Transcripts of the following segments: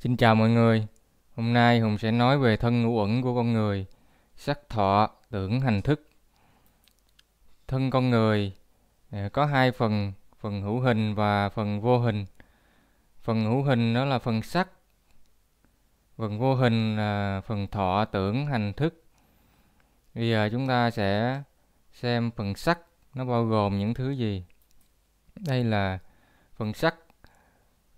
Xin chào mọi người. Hôm nay Hùng sẽ nói về thân ngũ uẩn của con người, sắc thọ, tưởng, hành thức. Thân con người à, có hai phần, phần hữu hình và phần vô hình. Phần hữu hình đó là phần sắc, phần vô hình là phần thọ, tưởng, hành thức. Bây giờ chúng ta sẽ xem phần sắc nó bao gồm những thứ gì. Đây là phần sắc,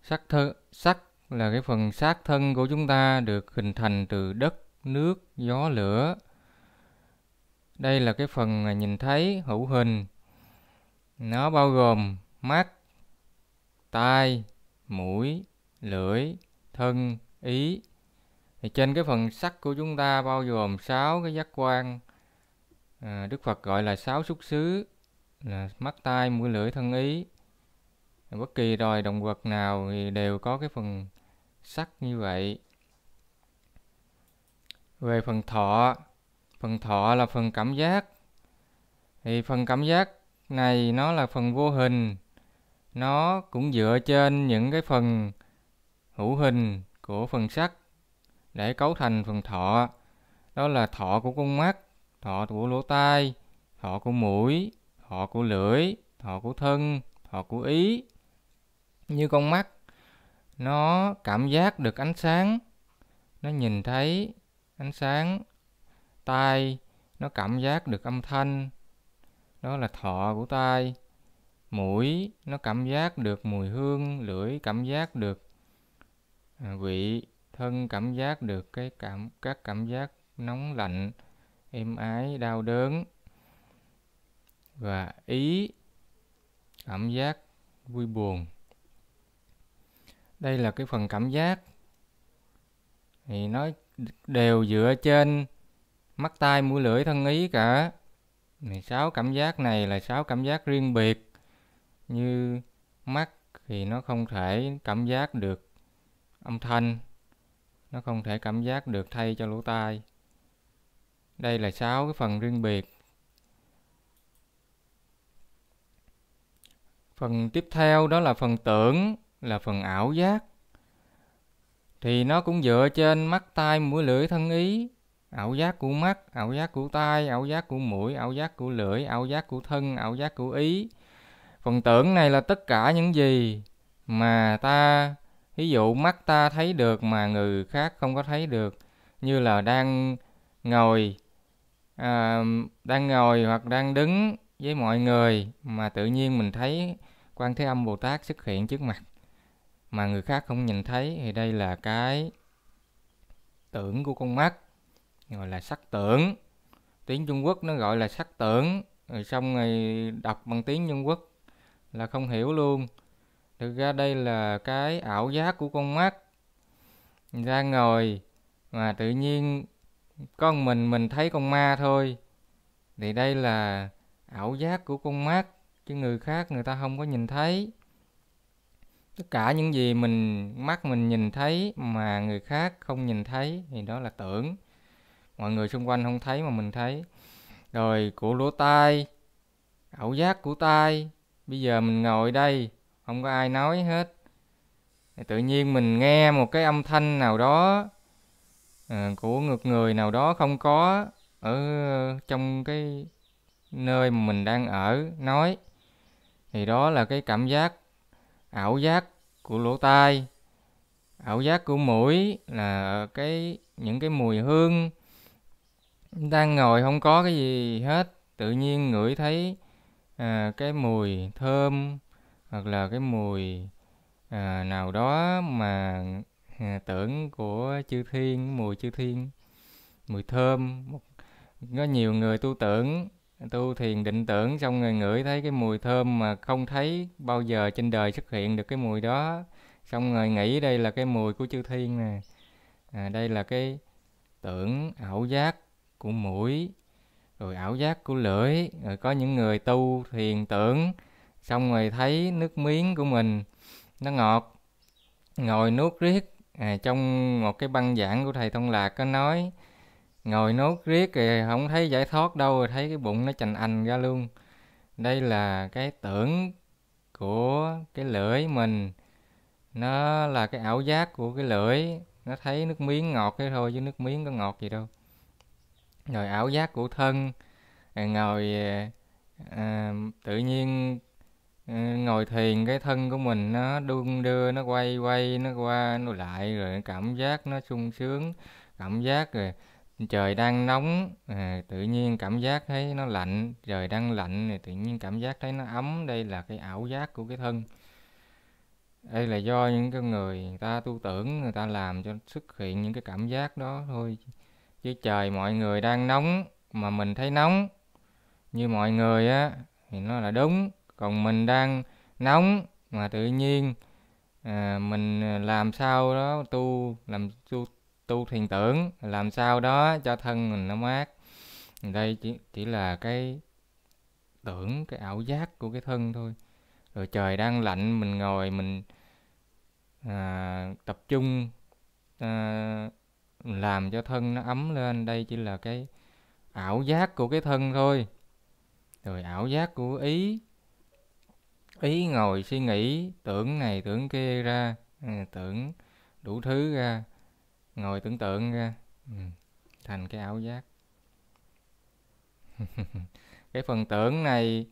sắc thơ, sắc là cái phần xác thân của chúng ta được hình thành từ đất, nước, gió, lửa. Đây là cái phần nhìn thấy hữu hình. Nó bao gồm mắt, tai, mũi, lưỡi, thân, ý. Thì trên cái phần sắc của chúng ta bao gồm sáu cái giác quan. À, Đức Phật gọi là sáu xúc xứ là mắt, tai, mũi, lưỡi, thân, ý. Bất kỳ loài động vật nào thì đều có cái phần sắc như vậy. Về phần thọ phần thọ là phần cảm giác. Thì phần cảm giác này nó là phần vô hình. Nó cũng dựa trên những cái phần hữu hình của phần sắc để cấu thành phần thọ. Đó là thọ của con mắt, thọ của lỗ tai, thọ của mũi, thọ của lưỡi, thọ của thân, thọ của ý. Như con mắt nó cảm giác được ánh sáng. Nó nhìn thấy ánh sáng. Tai, nó cảm giác được âm thanh. Đó là thọ của tai. Mũi, nó cảm giác được mùi hương, lưỡi cảm giác được. À, vị, thân cảm giác được cái cảm, các cảm giác nóng lạnh, êm ái, đau đớn. Và ý, cảm giác vui buồn đây là cái phần cảm giác. Thì nó đều dựa trên mắt tai, mũi, lưỡi, thân ý cả. Thì sáu cảm giác này là sáu cảm giác riêng biệt. Như mắt thì nó không thể cảm giác được âm thanh, nó không thể cảm giác được thay cho lỗ tai. Đây là sáu cái phần riêng biệt. Phần tiếp theo đó là phần tưởng là phần ảo giác. Thì nó cũng dựa trên mắt tai mũi lưỡi thân ý. Ảo giác của mắt ảo giác của tai ảo giác của mũi ảo giác của lưỡi ảo giác của thân ảo giác của ý. Phần tưởng này là tất cả những gì mà ta ví dụ mắt ta thấy được mà người khác không có thấy được. Như là đang ngồi à, đang ngồi hoặc đang đứng với mọi người mà tự nhiên mình thấy quan thế âm bồ tát xuất hiện trước mặt mà người khác không nhìn thấy thì đây là cái tưởng của con mắt, gọi là sắc tưởng. Tiếng Trung Quốc nó gọi là sắc tưởng, rồi xong rồi đọc bằng tiếng Trung Quốc là không hiểu luôn. Thực ra đây là cái ảo giác của con mắt. Ra ngồi mà tự nhiên con mình mình thấy con ma thôi, thì đây là ảo giác của con mắt, chứ người khác người ta không có nhìn thấy tất cả những gì mình mắt mình nhìn thấy mà người khác không nhìn thấy thì đó là tưởng. Mọi người xung quanh không thấy mà mình thấy. Rồi của lỗ tai ảo giác của tai. Bây giờ mình ngồi đây không có ai nói hết. Thì tự nhiên mình nghe một cái âm thanh nào đó uh, của ngược người nào đó không có ở trong cái nơi mà mình đang ở nói. Thì đó là cái cảm giác ảo giác của lỗ tai. Ảo giác của mũi là cái những cái mùi hương. Đang ngồi không có cái gì hết tự nhiên ngửi thấy à, cái mùi thơm hoặc là cái mùi à, nào đó mà à, tưởng của chư thiên mùi chư thiên mùi thơm. Có nhiều người tu tưởng tu thiền định tưởng xong rồi ngửi thấy cái mùi thơm mà không thấy bao giờ trên đời xuất hiện được cái mùi đó. Xong rồi nghĩ đây là cái mùi của chư thiên nè. À, đây là cái tưởng ảo giác của mũi rồi ảo giác của lưỡi rồi có những người tu thiền tưởng xong rồi thấy nước miếng của mình nó ngọt ngồi nuốt riết. À, trong một cái băng giảng của thầy thông lạc có nói ngồi nốt riết thì không thấy giải thoát đâu rồi thấy cái bụng nó chành anh ra luôn. Đây là cái tưởng của cái lưỡi mình. Nó là cái ảo giác của cái lưỡi. Nó thấy nước miếng ngọt thế thôi chứ nước miếng có ngọt gì đâu. Rồi ảo giác của thân. Ngồi à, tự nhiên à, ngồi thiền cái thân của mình nó đung đưa nó quay quay nó qua nó lại rồi cảm giác nó sung sướng cảm giác rồi trời đang nóng à, tự nhiên cảm giác thấy nó lạnh. Trời đang lạnh thì tự nhiên cảm giác thấy nó ấm. Đây là cái ảo giác của cái thân. Đây là do những cái người, người ta tu tưởng người ta làm cho xuất hiện những cái cảm giác đó thôi. Chứ trời mọi người đang nóng mà mình thấy nóng. Như mọi người á thì nó là đúng. Còn mình đang nóng mà tự nhiên à, mình làm sao đó tu làm tu tu thiền tưởng làm sao đó cho thân mình nó mát. Đây chỉ chỉ là cái tưởng cái ảo giác của cái thân thôi. Rồi trời đang lạnh mình ngồi mình à, tập trung à, làm cho thân nó ấm lên. Đây chỉ là cái ảo giác của cái thân thôi. Rồi ảo giác của ý ý ngồi suy nghĩ tưởng này tưởng kia ra à, tưởng đủ thứ ra ngồi tưởng tượng ra. Ừ, thành cái ảo giác. Cái phần tưởng này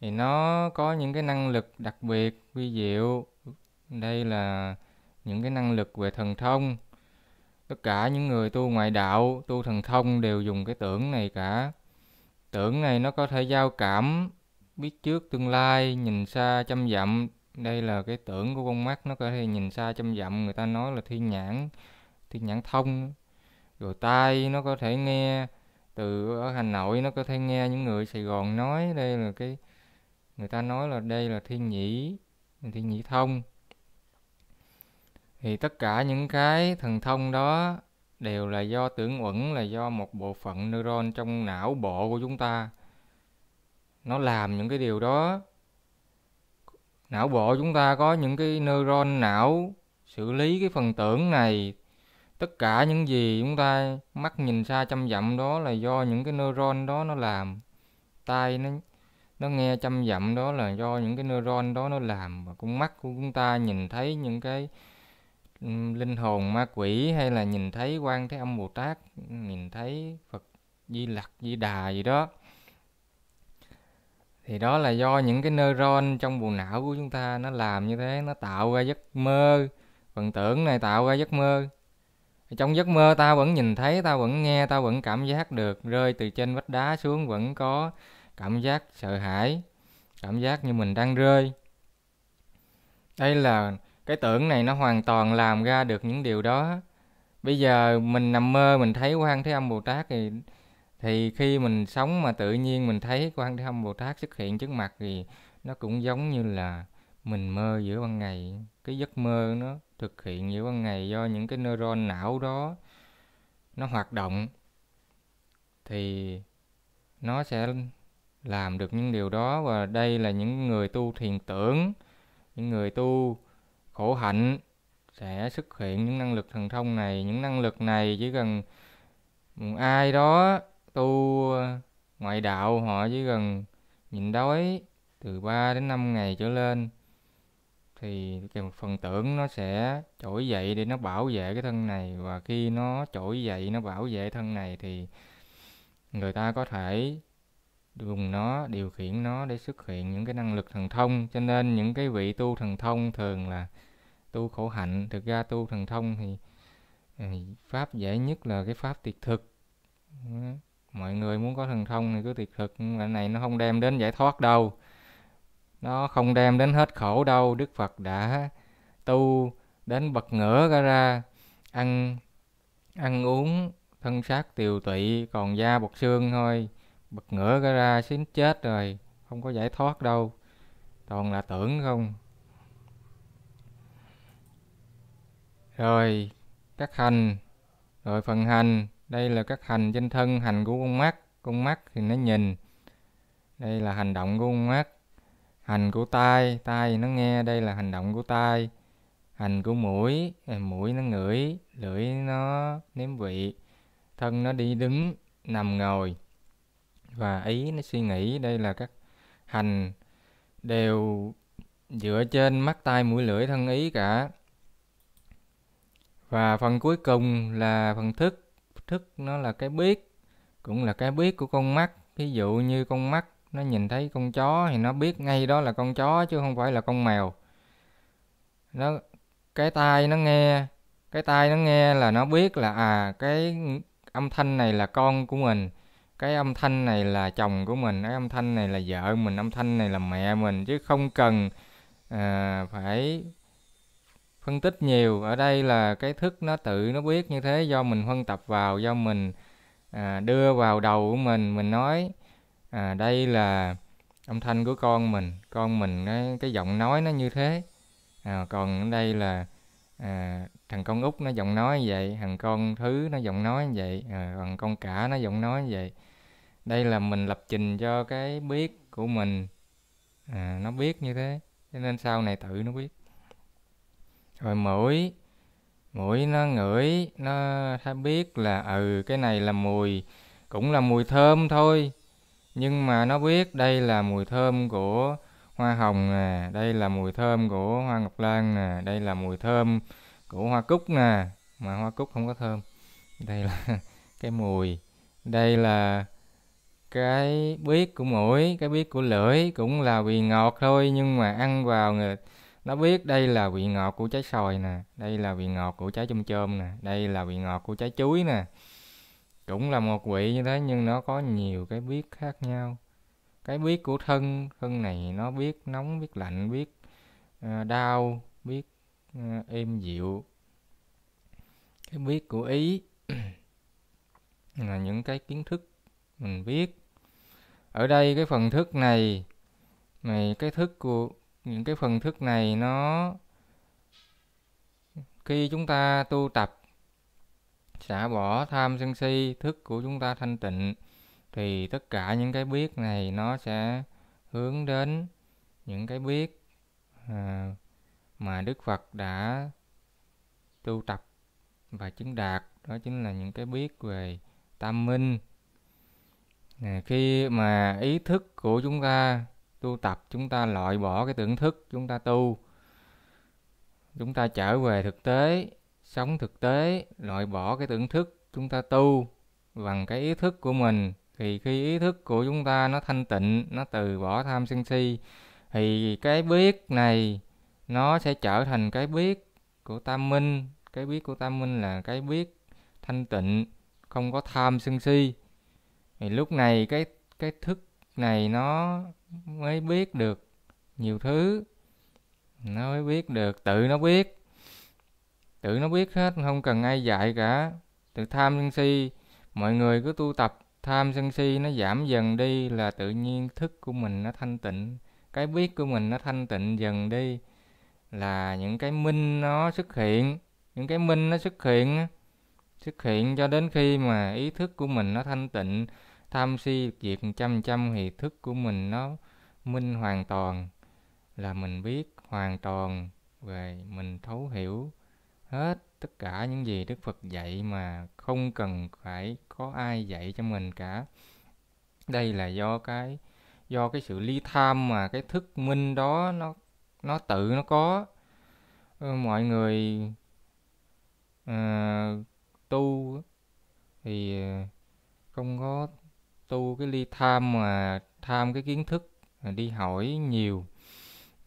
thì nó có những cái năng lực đặc biệt vi diệu. Đây là những cái năng lực về thần thông. Tất cả những người tu ngoại đạo tu thần thông đều dùng cái tưởng này cả. Tưởng này nó có thể giao cảm biết trước tương lai nhìn xa trăm dặm. Đây là cái tưởng của con mắt nó có thể nhìn xa trăm dặm. Người ta nói là thiên nhãn thiên nhãn thông. Rồi tai nó có thể nghe, từ ở Hà Nội nó có thể nghe những người Sài Gòn nói, đây là cái, người ta nói là đây là thiên nhĩ thiên nhĩ thông. Thì tất cả những cái thần thông đó đều là do tưởng uẩn, là do một bộ phận neuron trong não bộ của chúng ta. Nó làm những cái điều đó. Não bộ chúng ta có những cái neuron não xử lý cái phần tưởng này tất cả những gì chúng ta mắt nhìn xa trăm dặm đó là do những cái neuron đó nó làm. Tai nó nó nghe trăm dặm đó là do những cái neuron đó nó làm. Và con mắt của chúng ta nhìn thấy những cái linh hồn ma quỷ hay là nhìn thấy quan thế âm bồ tát, nhìn thấy phật di lặc, di đà gì đó. Thì đó là do những cái neuron trong bộ não của chúng ta nó làm như thế, nó tạo ra giấc mơ. Phần tưởng này tạo ra giấc mơ trong giấc mơ ta vẫn nhìn thấy ta vẫn nghe ta vẫn cảm giác được rơi từ trên vách đá xuống vẫn có cảm giác sợ hãi, cảm giác như mình đang rơi. Đây là cái tưởng này nó hoàn toàn làm ra được những điều đó. Bây giờ mình nằm mơ, mình thấy quan thế âm bồ tát thì thì khi mình sống mà tự nhiên mình thấy quan thế âm bồ tát xuất hiện trước mặt thì nó cũng giống như là mình mơ giữa ban ngày cái giấc mơ nó thực hiện giữa ban ngày do những cái neuron não đó nó hoạt động, thì nó sẽ làm được những điều đó. Và đây là những người tu thiền tưởng, những người tu khổ hạnh sẽ xuất hiện những năng lực thần thông này. Những năng lực này chỉ cần ai đó tu ngoại đạo, họ chỉ cần nhịn đói từ 3 đến 5 ngày trở lên thì cái phần tưởng nó sẽ trỗi dậy để nó bảo vệ cái thân này. Và khi nó trỗi dậy, nó bảo vệ thân này thì người ta có thể dùng nó, điều khiển nó để xuất hiện những cái năng lực thần thông. Cho nên những cái vị tu thần thông thường là tu khổ hạnh. Thực ra tu thần thông thì pháp dễ nhất là cái pháp tuyệt thực. Mọi người muốn có thần thông thì cứ tuyệt thực. Nhưng mà này nó không đem đến giải thoát đâu nó không đem đến hết khổ đâu đức phật đã tu đến bật ngửa ra ra. Ăn ăn uống, thân xác tiều tụy, còn da bọc xương thôi. Bật ngửa ra ra chết rồi, không có giải thoát đâu. Toàn là tưởng không? Rồi, các hành. Rồi phần hành. Đây là các hành trên thân, hành của con mắt. Con mắt thì nó nhìn. Đây là hành động của con mắt hành của tai tai nó nghe, đây là hành động của tai. Hành của mũi ờ, mũi nó ngửi, lưỡi nó nếm vị. Thân nó đi đứng, nằm ngồi. Và ý nó suy nghĩ, đây là các hành đều dựa trên mắt, tai, mũi, lưỡi, thân ý cả. Và phần cuối cùng là phần thức. Thức nó là cái biết, cũng là cái biết của con mắt. Ví dụ như con mắt nó nhìn thấy con chó thì nó biết ngay đó là con chó chứ không phải là con mèo. Nó cái tai nó nghe cái tai nó nghe là nó biết là à cái âm thanh này là con của mình cái âm thanh này là chồng của mình cái âm thanh này là vợ mình âm thanh này là mẹ mình chứ không cần à, phải phân tích nhiều. Ở đây là cái thức nó tự nó biết như thế do mình phân tập vào do mình à, đưa vào đầu của mình mình nói à, đây là âm thanh của con mình. Con mình cái, cái giọng nói nó như thế. À, còn ở đây là à, thằng con út nó giọng nói như vậy thằng con thứ nó giọng nói như vậy à, còn con cả nó giọng nói như vậy. Đây là mình lập trình cho cái biết của mình. À, nó biết như thế cho nên sau này tự nó biết. Rồi mũi mũi nó ngửi nó biết là ừ cái này là mùi cũng là mùi thơm thôi nhưng mà nó biết đây là mùi thơm của hoa hồng nè, đây là mùi thơm của hoa ngọc lan nè, đây là mùi thơm của hoa cúc nè. Mà hoa cúc không có thơm. Đây là cái mùi. Đây là cái biết của mũi, cái biết của lưỡi cũng là vị ngọt thôi, nhưng mà ăn vào người, nó biết đây là vị ngọt của trái sòi nè, đây là vị ngọt của trái chôm chôm nè, đây là vị ngọt của trái chuối nè cũng là một vị như thế, nhưng nó có nhiều cái biết khác nhau. Cái biết của thân thân này nó biết nóng, biết lạnh, biết ờ, đau, biết ờ, êm dịu. Cái biết của ý là những cái kiến thức mình biết. Ở đây cái phần thức này này, cái thức của, những cái phần thức này nó, khi chúng ta tu tập xả bỏ tham sân si thức của chúng ta thanh tịnh thì tất cả những cái biết này nó sẽ hướng đến những cái biết à, mà Đức Phật đã tu tập và chứng đạt. Đó chính là những cái biết về tam minh. À, khi mà ý thức của chúng ta tu tập chúng ta loại bỏ cái tưởng thức chúng ta tu chúng ta trở về thực tế sống thực tế, loại bỏ cái tưởng thức chúng ta tu bằng cái ý thức của mình, thì khi ý thức của chúng ta nó thanh tịnh, nó từ bỏ tham sân si, thì cái biết này nó sẽ trở thành cái biết của tam minh. Cái biết của tam minh là cái biết thanh tịnh, không có tham sân si. Thì lúc này cái cái thức này nó mới biết được nhiều thứ, nó mới biết được, tự nó biết tự nó biết hết, không cần ai dạy cả. Tự tham sân si, mọi người cứ tu tập, tham sân si nó giảm dần đi là tự nhiên thức của mình nó thanh tịnh. Cái biết của mình nó thanh tịnh dần đi là những cái minh nó xuất hiện. Những cái minh nó xuất hiện xuất hiện cho đến khi mà ý thức của mình nó thanh tịnh. Tham si diệt trăm trăm thì thức của mình nó minh hoàn toàn, là mình biết hoàn toàn về mình thấu hiểu hết tất cả những gì Đức Phật dạy mà không cần phải có ai dạy cho mình cả. Đây là do cái do cái sự ly tham mà cái thức minh đó nó nó tự nó có ừ, mọi người uh, tu thì không có tu cái ly tham mà tham cái kiến thức đi hỏi nhiều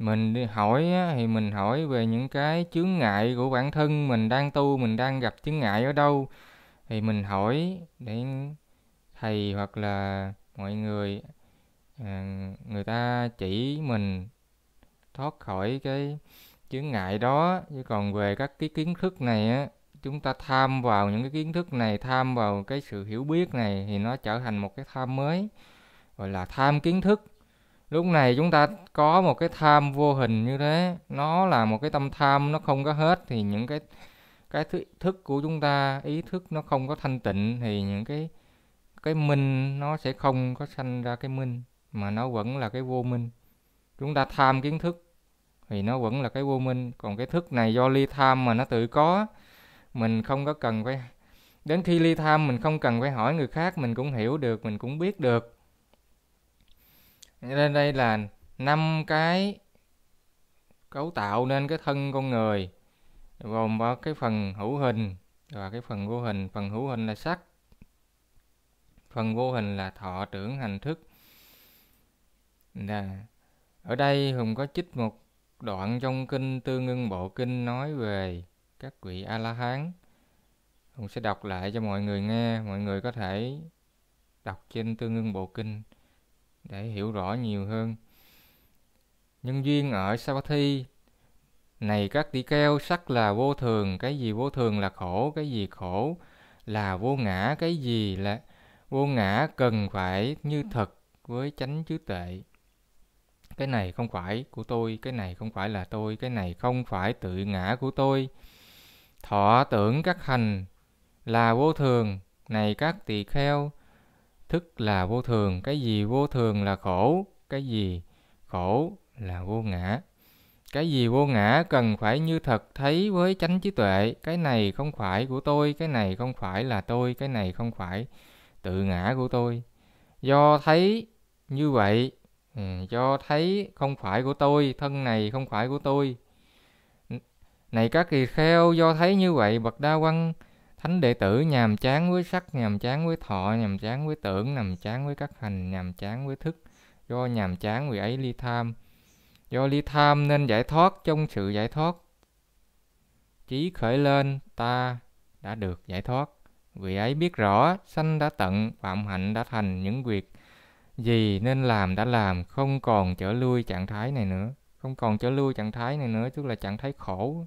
mình đi hỏi thì mình hỏi về những cái chướng ngại của bản thân mình đang tu mình đang gặp chướng ngại ở đâu. Thì mình hỏi để thầy hoặc là mọi người à, người ta chỉ mình thoát khỏi cái chướng ngại đó. Chứ còn về các cái kiến thức này á chúng ta tham vào những cái kiến thức này tham vào cái sự hiểu biết này thì nó trở thành một cái tham mới gọi là tham kiến thức lúc này chúng ta có một cái tham vô hình như thế. Nó là một cái tâm tham nó không có hết, thì những cái cái thức của chúng ta, ý thức nó không có thanh tịnh, thì những cái cái minh nó sẽ không có sanh ra cái minh, mà nó vẫn là cái vô minh. Chúng ta tham kiến thức thì nó vẫn là cái vô minh. Còn cái thức này do ly tham mà nó tự có, mình không có cần phải, đến khi ly tham mình không cần phải hỏi người khác, mình cũng hiểu được, mình cũng biết được nên đây là năm cái cấu tạo nên cái thân con người, gồm có cái phần hữu hình và cái phần vô hình. Phần hữu hình là sắc, phần vô hình là thọ tưởng, hành thức. Đà. ở đây hùng có trích một đoạn trong kinh tương ưng bộ kinh nói về các vị a la hán hùng sẽ đọc lại cho mọi người nghe, mọi người có thể đọc trên tương ưng bộ kinh để hiểu rõ nhiều hơn. Nhân duyên ở Savatthi này các tỷ kheo, sắc là vô thường, cái gì vô thường là khổ, cái gì khổ là vô ngã, cái gì là vô ngã cần phải như thật với chánh chữ tệ. Cái này không phải của tôi, cái này không phải là tôi, cái này không phải tự ngã của tôi. Thọ tưởng các hành là vô thường. Này các tỳ kheo thức là vô thường, cái gì vô thường là khổ, cái gì khổ là vô ngã. Cái gì vô ngã cần phải như thật thấy với chánh trí tuệ, cái này không phải của tôi, cái này không phải là tôi, cái này không phải tự ngã của tôi. Do thấy như vậy ừ, do thấy không phải của tôi, thân này không phải của tôi. Này các kỳ kheo, do thấy như vậy, bậc đa văn thánh đệ tử nhàm chán với sắc, nhàm chán với thọ, nhàm chán với tưởng, nhàm chán với các hành, nhàm chán với thức. Do nhàm chán vì ấy ly tham. Do ly tham nên giải thoát, trong sự giải thoát chí khởi lên, ta đã được giải thoát. Vì ấy biết rõ, sanh đã tận, phạm hạnh đã thành những việc gì nên làm đã làm, không còn trở lui trạng thái này nữa. Không còn trở lui trạng thái này nữa, tức là trạng thái khổ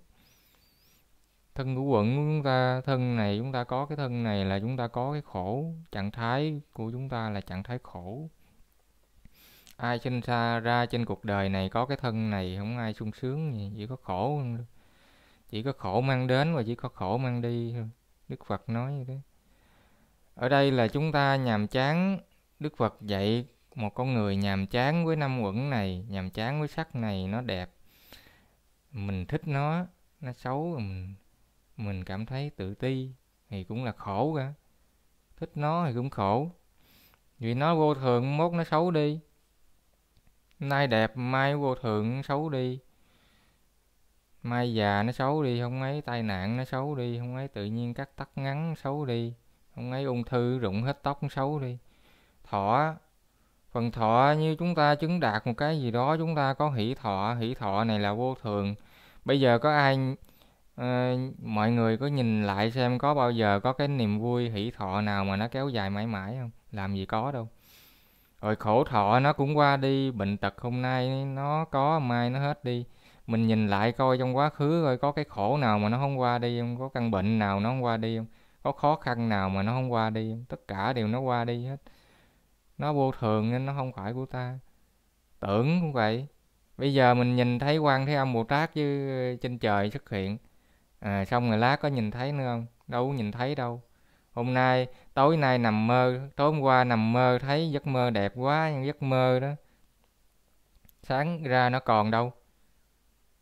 thân của quẩn của chúng ta, thân này chúng ta có cái thân này là chúng ta có cái khổ trạng thái của chúng ta là trạng thái khổ. Ai sinh ra ra trên cuộc đời này có cái thân này không ai sung sướng gì, chỉ có khổ. Chỉ có khổ mang đến và chỉ có khổ mang đi thôi. Đức phật nói như thế. Ở đây là chúng ta nhàm chán. Đức phật dạy một con người nhàm chán với năm quẩn này, nhàm chán với sắc này, nó đẹp. Mình thích nó nó xấu, mình mình cảm thấy tự ti thì cũng là khổ cả. Thích nó thì cũng khổ. Vì nó vô thường, mốt nó xấu đi. Nay đẹp, mai vô thường, xấu đi. Mai già nó xấu đi không ấy tai nạn nó xấu đi. Không ấy tự nhiên cắt tóc ngắn xấu đi. Không ấy ung thư rụng hết tóc xấu đi. Thọ, phần thọ như chúng ta chứng đạt một cái gì đó, chúng ta có hỷ thọ. Hỷ thọ này là vô thường. Bây giờ có ai Ờ, mọi người có nhìn lại xem có bao giờ có cái niềm vui, hỷ thọ nào mà nó kéo dài mãi mãi không? Làm gì có đâu. Rồi khổ thọ nó cũng qua đi, bệnh tật hôm nay nó có, mai nó hết đi. Mình nhìn lại coi trong quá khứ coi có cái khổ nào mà nó không qua đi không? Có căn bệnh nào nó không qua đi không? Có khó khăn nào mà nó không qua đi không? Tất cả đều nó qua đi hết. Nó vô thường nên nó không phải của ta. Tưởng cũng vậy. Bây giờ mình nhìn thấy quan thế âm bồ tát với ờ, trên trời xuất hiện à, xong rồi lát có nhìn thấy nữa không? Đâu có nhìn thấy đâu. Hôm nay tối nay nằm mơ tối hôm qua nằm mơ thấy giấc mơ đẹp quá nhưng giấc mơ đó. Sáng ra nó còn đâu?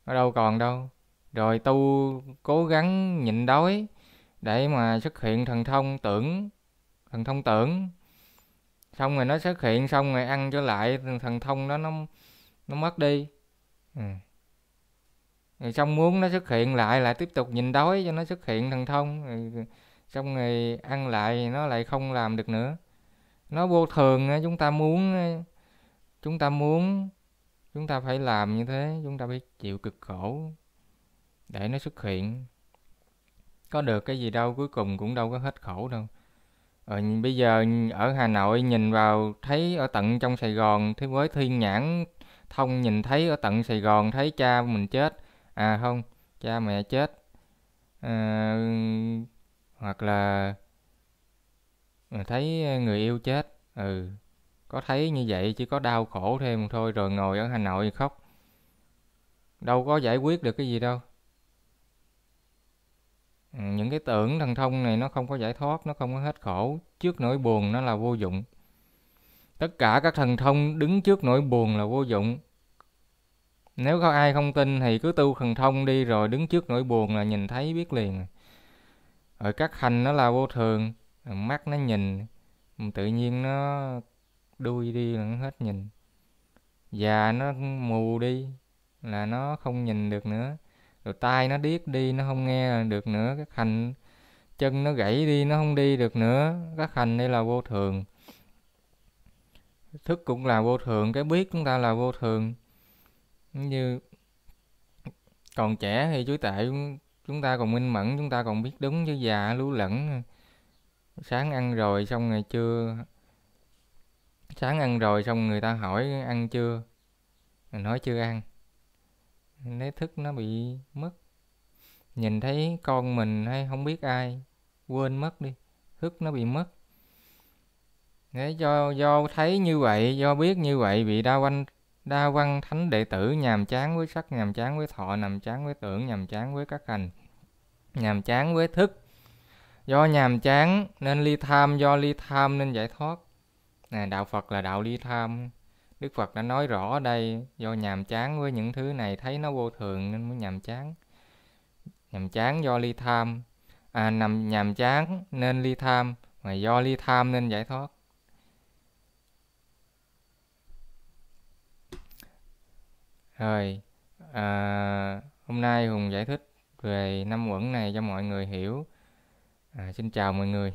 Ở đâu còn đâu. Rồi tu cố gắng nhịn đói để mà xuất hiện thần thông tưởng thần thông tưởng. Xong rồi nó xuất hiện xong rồi ăn trở lại thần thông đó nó nó mất đi. Ừ rồi xong muốn nó xuất hiện lại lại tiếp tục nhìn đói cho nó xuất hiện thần thông. Rồi xong rồi ăn lại nó lại không làm được nữa. Nó vô thường chúng ta muốn chúng ta muốn chúng ta phải làm như thế chúng ta phải chịu cực khổ để nó xuất hiện. Có được cái gì đâu cuối cùng cũng đâu có hết khổ đâu. Ờ, bây giờ ở Hà Nội nhìn vào thấy ở tận trong Sài Gòn thế với thiên nhãn thông nhìn thấy ở tận Sài Gòn thấy cha mình chết à không cha mẹ chết. À, hoặc là ờ, thấy người yêu chết. Ừ có thấy như vậy chỉ có đau khổ thêm thôi rồi ngồi ở Hà Nội khóc. Đâu có giải quyết được cái gì đâu. Ừ, những cái tưởng thần thông này nó không có giải thoát nó không có hết khổ. Trước nỗi buồn nó là vô dụng. Tất cả các thần thông đứng trước nỗi buồn là vô dụng nếu có ai không tin thì cứ tu thần thông đi rồi đứng trước nỗi buồn là nhìn thấy biết liền. Rồi các hành nó là vô thường, mắt nó nhìn, tự nhiên nó đuôi đi là nó hết nhìn. Già nó mù đi là nó không nhìn được nữa. Rồi tai nó điếc đi, nó không nghe được nữa. Các hành, chân nó gãy đi, nó không đi được nữa. Các hành đây là vô thường. Thức cũng là vô thường, cái biết chúng ta là vô thường như còn trẻ thì chú tệ chúng ta còn minh mẫn, chúng ta còn biết đúng chứ già, lú lẫn. Sáng ăn rồi xong ngày trưa sáng ăn rồi xong người ta hỏi ăn chưa? Mình nói chưa ăn. Lấy thức nó bị mất. Nhìn thấy con mình hay không biết ai, quên mất đi. Thức nó bị mất. Để do do thấy như vậy, do biết như vậy, bị đau quanh đa văn thánh đệ tử nhàm chán với sắc, nhàm chán với thọ, nhàm chán với tưởng, nhàm chán với các hành, nhàm chán với thức. Do nhàm chán nên ly tham, do ly tham nên giải thoát. Nè, đạo phật là đạo ly tham. Đức phật đã nói rõ ở đây, do nhàm chán với những thứ này thấy nó vô thường nên mới nhàm chán. Nhàm chán do ly tham. À nằm nhàm chán nên ly tham, mà do ly tham nên giải thoát. Rồi à, hôm nay hùng giải thích về năm uẩn này cho mọi người hiểu. À, xin chào mọi người.